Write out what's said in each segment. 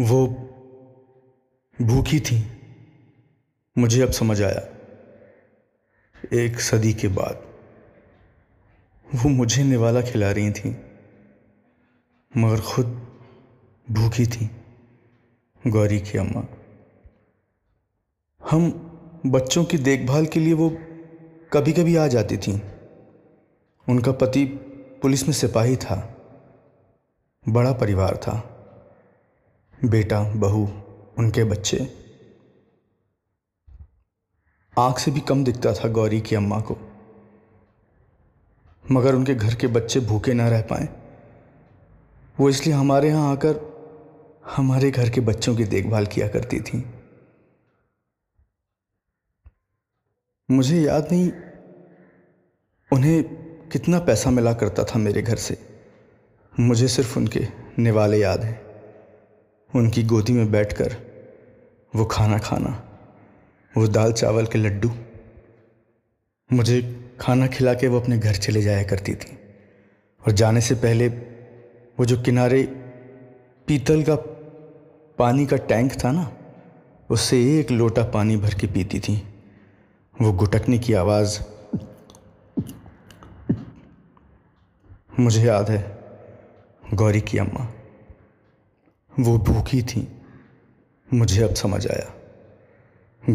वो भूखी थी। मुझे अब समझ आया। एक सदी के बाद वो मुझे निवाला खिला रही थी, मगर खुद भूखी थी, गौरी की अम्मा। हम बच्चों की देखभाल के लिए वो कभी कभी आ जाती थी। उनका पति पुलिस में सिपाही था, बड़ा परिवार था। बेटा, बहू, उनके बच्चे। आँख से भी कम दिखता था गौरी की अम्मा को। मगर उनके घर के बच्चे भूखे ना रह पाए। वो इसलिए हमारे यहाँ आकर हमारे घर के बच्चों की देखभाल किया करती थी। मुझे याद नहीं उन्हें कितना पैसा मिला करता था मेरे घर से। मुझे सिर्फ़ उनके निवाले याद हैं। उनकी गोदी में बैठकर वो खाना खाना, वो दाल चावल के लड्डू, मुझे खाना खिला के वो अपने घर चले जाया करती थी। और जाने से पहले वो जो किनारे पीतल का पानी का टैंक था ना, उससे एक लोटा पानी भर के पीती थी। वो गुटकने की आवाज़, मुझे याद है, गौरी की अम्मा। वो भूखी थी। मुझे अब समझ आया।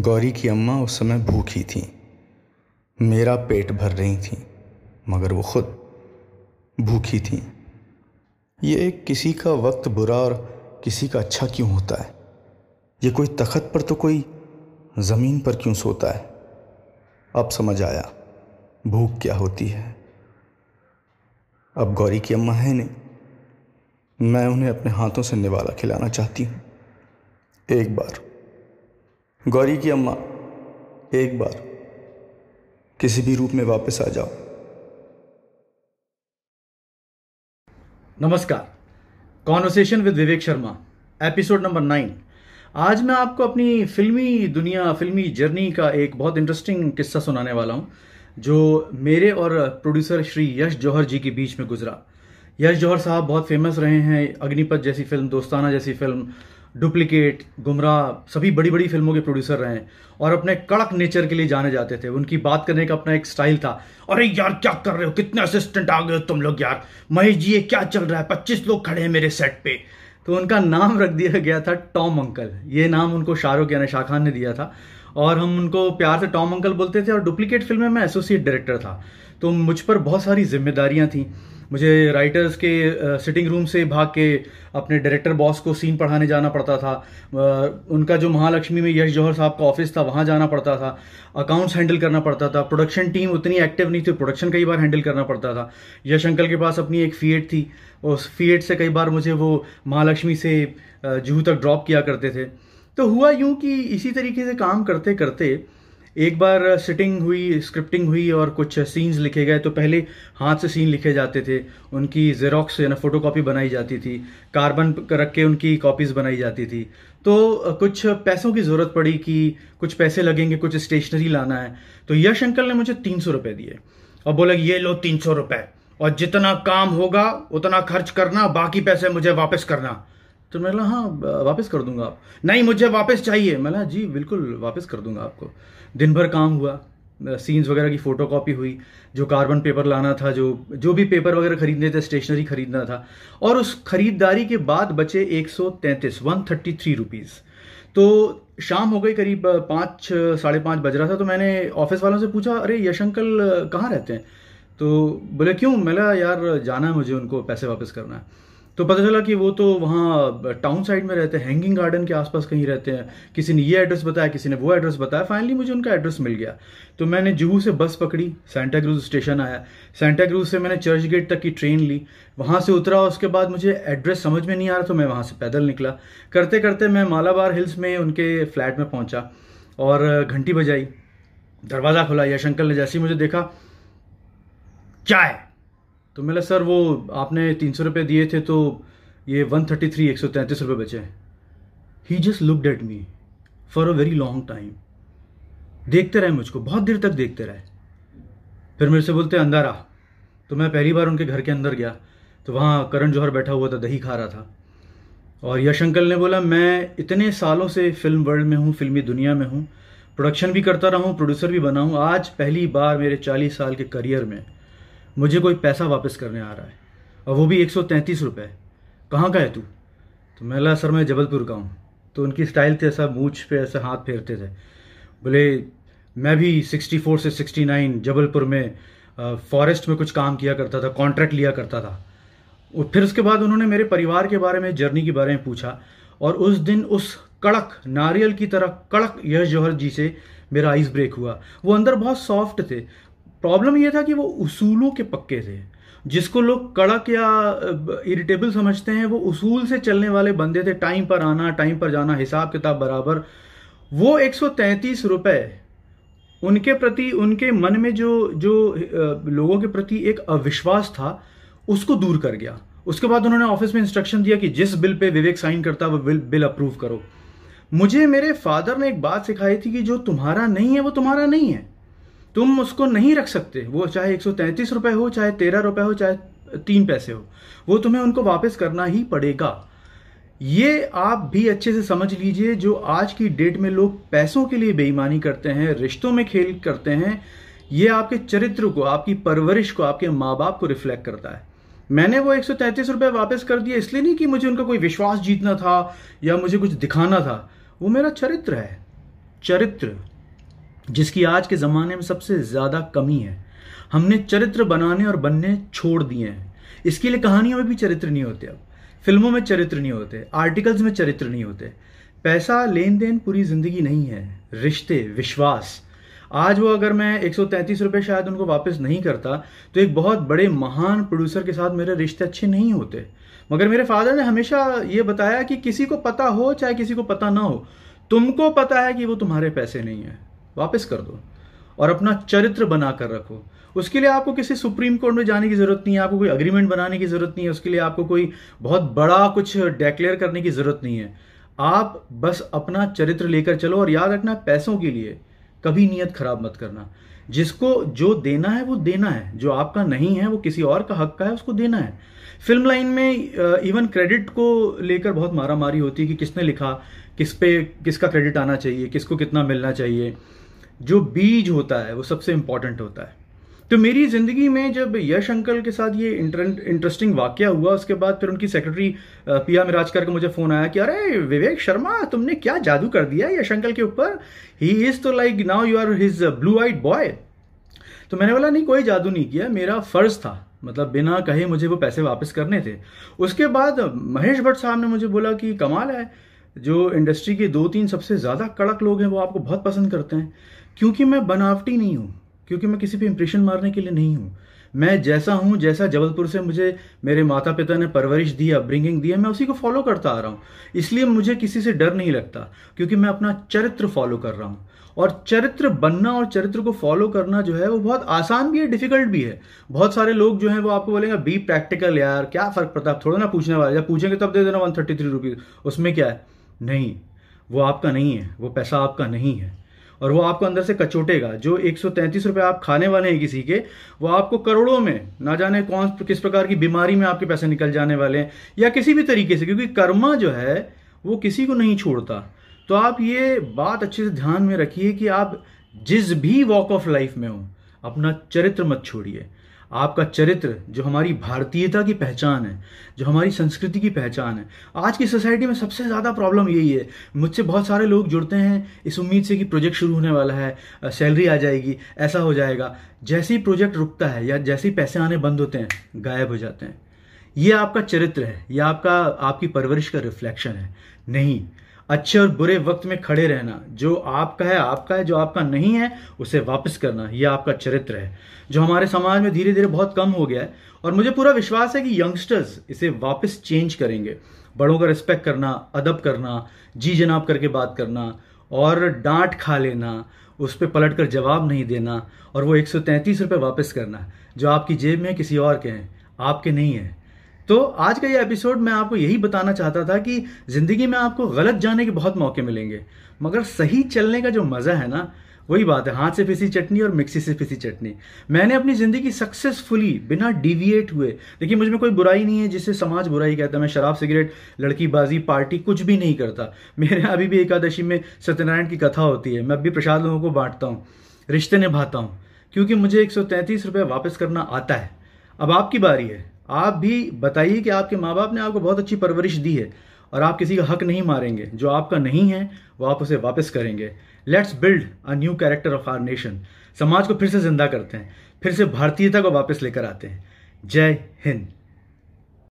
गौरी की अम्मा उस समय भूखी थी। मेरा पेट भर रही थी, मगर वो खुद भूखी थी। ये किसी का वक्त बुरा और किसी का अच्छा क्यों होता है? ये कोई तखत पर तो कोई ज़मीन पर क्यों सोता है? अब समझ आया, भूख क्या होती है। अब गौरी की अम्मा है नहीं। मैं उन्हें अपने हाथों से निवाला खिलाना चाहती हूँ। एक बार। गौरी की अम्मा, एक बार। किसी भी रूप में वापस आ जाओ। नमस्कार। Conversation with Vivek Sharma episode number nine आज मैं आपको अपनी फिल्मी दुनिया, फिल्मी जर्नी का एक बहुत इंटरेस्टिंग किस्सा सुनाने वाला हूँ, जो मेरे और प्रोड्यूसर श्री यश जौहर जी के बीच में गुजरा। यश जौहर साहब बहुत फ़ेमस रहे हैं, अग्निपथ जैसी फ़िल्म दोस्ताना जैसी फ़िल्म डुप्लीकेट गुमराह, सभी बड़ी बड़ी फ़िल्मों के प्रोड्यूसर रहे हैं और अपने कड़क नेचर के लिए जाने जाते थे। उनकी बात करने का अपना एक स्टाइल था। अरे यार, क्या कर रहे हो? कितने असिस्टेंट आ गए हो तुम लोग यार? महेश जी, ये क्या चल रहा है? पच्चीस लोग खड़े हैं मेरे सेट पे। तो उनका नाम रख दिया गया था टॉम अंकल। ये नाम उनको शाहरुख यानी शाह खान ने दिया था। और हम उनको प्यार से टॉम अंकल बोलते थे और डुप्लीकेट फ़िल्म में मैं एसोसिएट डायरेक्टर था। तो मुझ पर बहुत सारी जिम्मेदारियाँ थी। मुझे राइटर्स के सिटिंग रूम से भाग के अपने डायरेक्टर बॉस को सीन पढ़ाने जाना पड़ता था। उनका जो महालक्ष्मी में यश जौहर साहब का ऑफ़िस था, वहाँ जाना पड़ता था। अकाउंट्स हैंडल करना पड़ता था। प्रोडक्शन टीम उतनी एक्टिव नहीं थी प्रोडक्शन कई बार हैंडल करना पड़ता था। यश अंकल के पास अपनी एक फीएट थी उस फीएट से कई बार मुझे वो महालक्ष्मी से जूहू तक ड्रॉप किया करते थे। तो हुआ यूँ कि इसी तरीके से काम करते करते एक बार सिटिंग हुई स्क्रिप्टिंग हुई और कुछ सीन्स लिखे गए तो पहले हाथ से सीन लिखे जाते थे। उनकी जेरोक्स ना फ़ोटो कॉपी बनाई जाती थी। कार्बन रख के उनकी कॉपीज बनाई जाती थी। तो कुछ पैसों की ज़रूरत पड़ी कि कुछ पैसे लगेंगे, कुछ स्टेशनरी लाना है। तो यश अंकल ने मुझे तीन सौ दिए। और बोला, ये लो तीन सौ और जितना काम होगा, उतना खर्च करना, बाकी पैसे मुझे वापस करना। तो मैं हाँ वापस कर दूँगा आप। नहीं, मुझे वापस चाहिए। मैं जी, बिल्कुल, वापस कर दूँगा आपको। दिन भर काम हुआ सीन्स वगैरह की फ़ोटो कॉपी हुई, जो कार्बन पेपर लाना था, जो जो भी पेपर वगैरह खरीदने थे स्टेशनरी खरीदना था, और उस खरीदारी के बाद बचे एक सौ तैंतीस वन थर्टी थ्री रुपीज़ तो शाम हो गई, करीब पाँच, साढ़े पाँच बज रहा था तो मैंने ऑफ़िस वालों से पूछा, अरे, यश अंकल, कहाँ रहते हैं? तो बोले, क्यों? मैंने यार, जाना है मुझे उनको, पैसे वापस करना है। तो पता चला कि वो तो वहाँ टाउन साइड में रहते हैं हैंगिंग गार्डन के आसपास कहीं रहते हैं। किसी ने ये एड्रेस बताया, किसी ने वो एड्रेस बताया। फाइनली मुझे उनका एड्रेस मिल गया। तो मैंने जुहू से बस पकड़ी सेंटा क्रूज स्टेशन आया। सेंटा क्रूज से मैंने चर्च गेट तक की ट्रेन ली। वहाँ से उतरा, उसके बाद मुझे एड्रेस समझ में नहीं आ रहा तो मैं वहाँ से पैदल निकला। करते करते मैं मालाबार हिल्स में उनके फ्लैट में पहुँचा और घंटी बजाई। दरवाज़ा खुला यशंकल ने जैसे ही मुझे देखा चाय तो मैंने, सर, वो आपने तीन सौ रुपये दिए थे तो ये वन थर्टी थ्री एक सौ तैंतीस रुपये बचे ही। Just looked at me for a very long time देखते रहे मुझको, बहुत देर तक देखते रहे। फिर मेरे से बोलते, अंदर आ। तो मैं पहली बार उनके घर के अंदर गया तो वहाँ करण जौहर बैठा हुआ था, दही खा रहा था। और यश अंकल ने बोला, मैं इतने सालों से फ़िल्म वर्ल्ड में हूँ, फिल्मी दुनिया में हूँ, प्रोडक्शन भी करता रहा हूँ प्रोड्यूसर भी बना हूँ आज पहली बार मेरे चालीस साल के करियर में मुझे कोई पैसा वापस करने आ रहा है, और वो भी एक सौ तैंतीस रुपये कहाँ का है तू? तो मैं ला सर, मैं जबलपुर का हूँ। तो उनकी स्टाइल थे ऐसा, मूछ पे ऐसा हाथ फेरते थे। बोले, मैं भी सिक्सटी फोर से सिक्सटी नाइन जबलपुर में फॉरेस्ट में कुछ काम किया करता था, कॉन्ट्रैक्ट लिया करता था। और फिर उसके बाद उन्होंने मेरे परिवार के बारे में, जर्नी के बारे में पूछा, और उस दिन उस कड़क, नारियल की तरह कड़क यश जौहर जी से मेरा आइस ब्रेक हुआ। वो अंदर बहुत सॉफ्ट थे प्रॉब्लम यह था कि वो उसूलों के पक्के थे। जिसको लोग कड़क या इरिटेबल समझते हैं, वो उसूल से चलने वाले बंदे थे। टाइम पर आना, टाइम पर जाना, हिसाब किताब बराबर। वो एक रुपए, उनके प्रति, उनके मन में जो जो लोगों के प्रति एक अविश्वास था, उसको दूर कर गया। उसके बाद उन्होंने ऑफ़िस में इंस्ट्रक्शन दिया कि जिस बिल पे विवेक साइन करता है, वो बिल बिल अप्रूव करो। मुझे मेरे फादर ने एक बात सिखाई थी कि जो तुम्हारा नहीं है, वो तुम्हारा नहीं है। तुम उसको नहीं रख सकते। वो चाहे एक रुपए हो, चाहे तेरह रुपए हो, चाहे तीन पैसे हो, वो तुम्हें उनको वापस करना ही पड़ेगा। ये आप भी अच्छे से समझ लीजिए, जो आज की डेट में लोग पैसों के लिए बेईमानी करते हैं, रिश्तों में खेल करते हैं, ये आपके चरित्र को, आपकी परवरिश को, आपके माँ बाप को रिफ्लेक्ट करता है। मैंने वो एक रुपए वापस कर दिया इसलिए नहीं कि मुझे उनका कोई विश्वास जीतना था या मुझे कुछ दिखाना था। वो मेरा चरित्र है। चरित्र। जिसकी आज के ज़माने में सबसे ज़्यादा कमी है। हमने चरित्र बनाने और बनने छोड़ दिए हैं। इसके लिए कहानियों में भी चरित्र नहीं होते अब। फ़िल्मों में चरित्र नहीं होते। आर्टिकल्स में चरित्र नहीं होते। पैसा लेन देन पूरी ज़िंदगी नहीं है। रिश्ते, विश्वास। आज वो अगर मैं एक रुपए शायद उनको वापस नहीं करता तो एक बहुत बड़े महान प्रोड्यूसर के साथ मेरे रिश्ते अच्छे नहीं होते। मगर मेरे फादर ने हमेशा ये बताया कि किसी को पता हो, चाहे किसी को पता ना हो, तुमको पता है कि वो तुम्हारे पैसे नहीं है। वापस कर दो और अपना चरित्र बना कर रखो। उसके लिए आपको किसी सुप्रीम कोर्ट में जाने की ज़रूरत नहीं है, आपको कोई अग्रीमेंट बनाने की ज़रूरत नहीं है, उसके लिए आपको कोई बहुत बड़ा कुछ डिक्लेयर करने की ज़रूरत नहीं है। आप बस अपना चरित्र लेकर चलो और याद रखना पैसों के लिए कभी नियत खराब मत करना। जिसको जो देना है, वो देना है। जो आपका नहीं है, वो किसी और का हक का है, उसको देना है। फ़िल्म लाइन में इवन क्रेडिट को लेकर बहुत मारा मारी होती है कि किसने लिखा, किस पे, किसका क्रेडिट आना चाहिए, किसको कितना मिलना चाहिए। जो बीज होता है, वो सबसे इंपॉर्टेंट होता है। तो मेरी ज़िंदगी में जब यश अंकल के साथ ये इंटरेस्टिंग वाक्य हुआ, उसके बाद फिर उनकी सेक्रेटरी पिया मिराज करके मुझे फ़ोन आया कि, अरे, विवेक शर्मा, तुमने क्या जादू कर दिया यश अंकल के ऊपर? ही इज़ तो like now you are his blue eyed boy तो मैंने बोला, नहीं, कोई जादू नहीं किया, मेरा फ़र्ज़ था। मतलब बिना कहे मुझे वो पैसे वापस करने थे। उसके बाद महेश भट्ट साहब ने मुझे बोला कि, कमाल है। जो इंडस्ट्री के दो तीन सबसे ज़्यादा कड़क लोग हैं, वो आपको बहुत पसंद करते हैं। क्योंकि मैं बनावटी नहीं हूँ, क्योंकि मैं किसी पे इंप्रेशन मारने के लिए नहीं हूँ। मैं जैसा हूँ, जैसा जबलपुर से मुझे, मेरे माता पिता ने परवरिश दी अपब्रिंगिंग दी है, मैं उसी को फॉलो करता आ रहा हूँ। इसलिए मुझे किसी से डर नहीं लगता, क्योंकि मैं अपना चरित्र फॉलो कर रहा हूँ। और चरित्र बनना और चरित्र को फॉलो करना जो है, वो बहुत आसान भी है डिफ़िकल्ट भी है। बहुत सारे लोग जो है, वो आपको बोलेंगे, बी प्रैक्टिकल यार, क्या फ़र्क पड़ता है? थोड़ा ना पूछने वाला, जब पूछेंगे तब दे देना वन थर्टी थ्री रुपीज़ उसमें क्या है? नहीं, वो आपका नहीं है, वो पैसा आपका नहीं है। और वो आपको अंदर से कचोटेगा। जो एक सौ आप खाने वाले हैं किसी के, वो आपको करोड़ों में, ना जाने कौन, किस प्रकार की बीमारी में आपके पैसे निकल जाने वाले हैं, या किसी भी तरीके से, क्योंकि कर्मा जो है, वो किसी को नहीं छोड़ता। तो आप ये बात अच्छे से ध्यान में रखिए कि आप जिस भी वॉक ऑफ़ लाइफ में हो, अपना चरित्र मत छोड़िए। आपका चरित्र, जो हमारी भारतीयता की पहचान है, जो हमारी संस्कृति की पहचान है। आज की सोसाइटी में सबसे ज़्यादा प्रॉब्लम यही है। मुझसे बहुत सारे लोग जुड़ते हैं, इस उम्मीद से कि प्रोजेक्ट शुरू होने वाला है सैलरी आ जाएगी, ऐसा हो जाएगा। जैसे ही प्रोजेक्ट रुकता है, या जैसे ही पैसे आने बंद होते हैं, गायब हो जाते हैं। ये आपका चरित्र है, ये आपका, आपकी परवरिश का रिफ्लेक्शन है। नहीं अच्छे और बुरे वक्त में खड़े रहना। जो आपका है आपका है, जो आपका नहीं है, उसे वापस करना। यह आपका चरित्र है, जो हमारे समाज में धीरे धीरे बहुत कम हो गया है। और मुझे पूरा विश्वास है कि यंगस्टर्स इसे वापस चेंज करेंगे। बड़ों का रिस्पेक्ट करना, अदब करना, जी जनाब करके बात करना, और डांट खा लेना, उस पर पलट कर जवाब नहीं देना, और वो एक सौ तैंतीस रुपये वापस करना। जो आपकी जेब में किसी और के हैं, आपके नहीं है। तो आज का ये एपिसोड मैं आपको यही बताना चाहता था कि ज़िंदगी में आपको गलत जाने के बहुत मौके मिलेंगे, मगर सही चलने का जो मज़ा है ना, वही बात है, हाथ से पिसी चटनी और मिक्सी से पिसी चटनी। मैंने अपनी ज़िंदगी सक्सेसफुली बिना डिविएट हुए, देखिए मुझमें कोई बुराई नहीं है जिससे समाज बुराई कहता है, मैं शराब, सिगरेट, लड़कीबाजी, पार्टी कुछ भी नहीं करता। मेरे अभी भी एकादशी में सत्यनारायण की कथा होती है, मैं अभी प्रसाद लोगों को बांटता हूँ, रिश्ते निभाता हूँ, क्योंकि मुझे एक रुपये वापस करना आता है। अब आपकी बारी है। आप भी बताइए कि आपके माँ बाप ने आपको बहुत अच्छी परवरिश दी है और आप किसी का हक नहीं मारेंगे। जो आपका नहीं है, वो आप उसे वापस करेंगे। Let's build a new character of our nation समाज को फिर से ज़िंदा करते हैं। फिर से भारतीयता को वापस लेकर आते हैं। जय हिंद।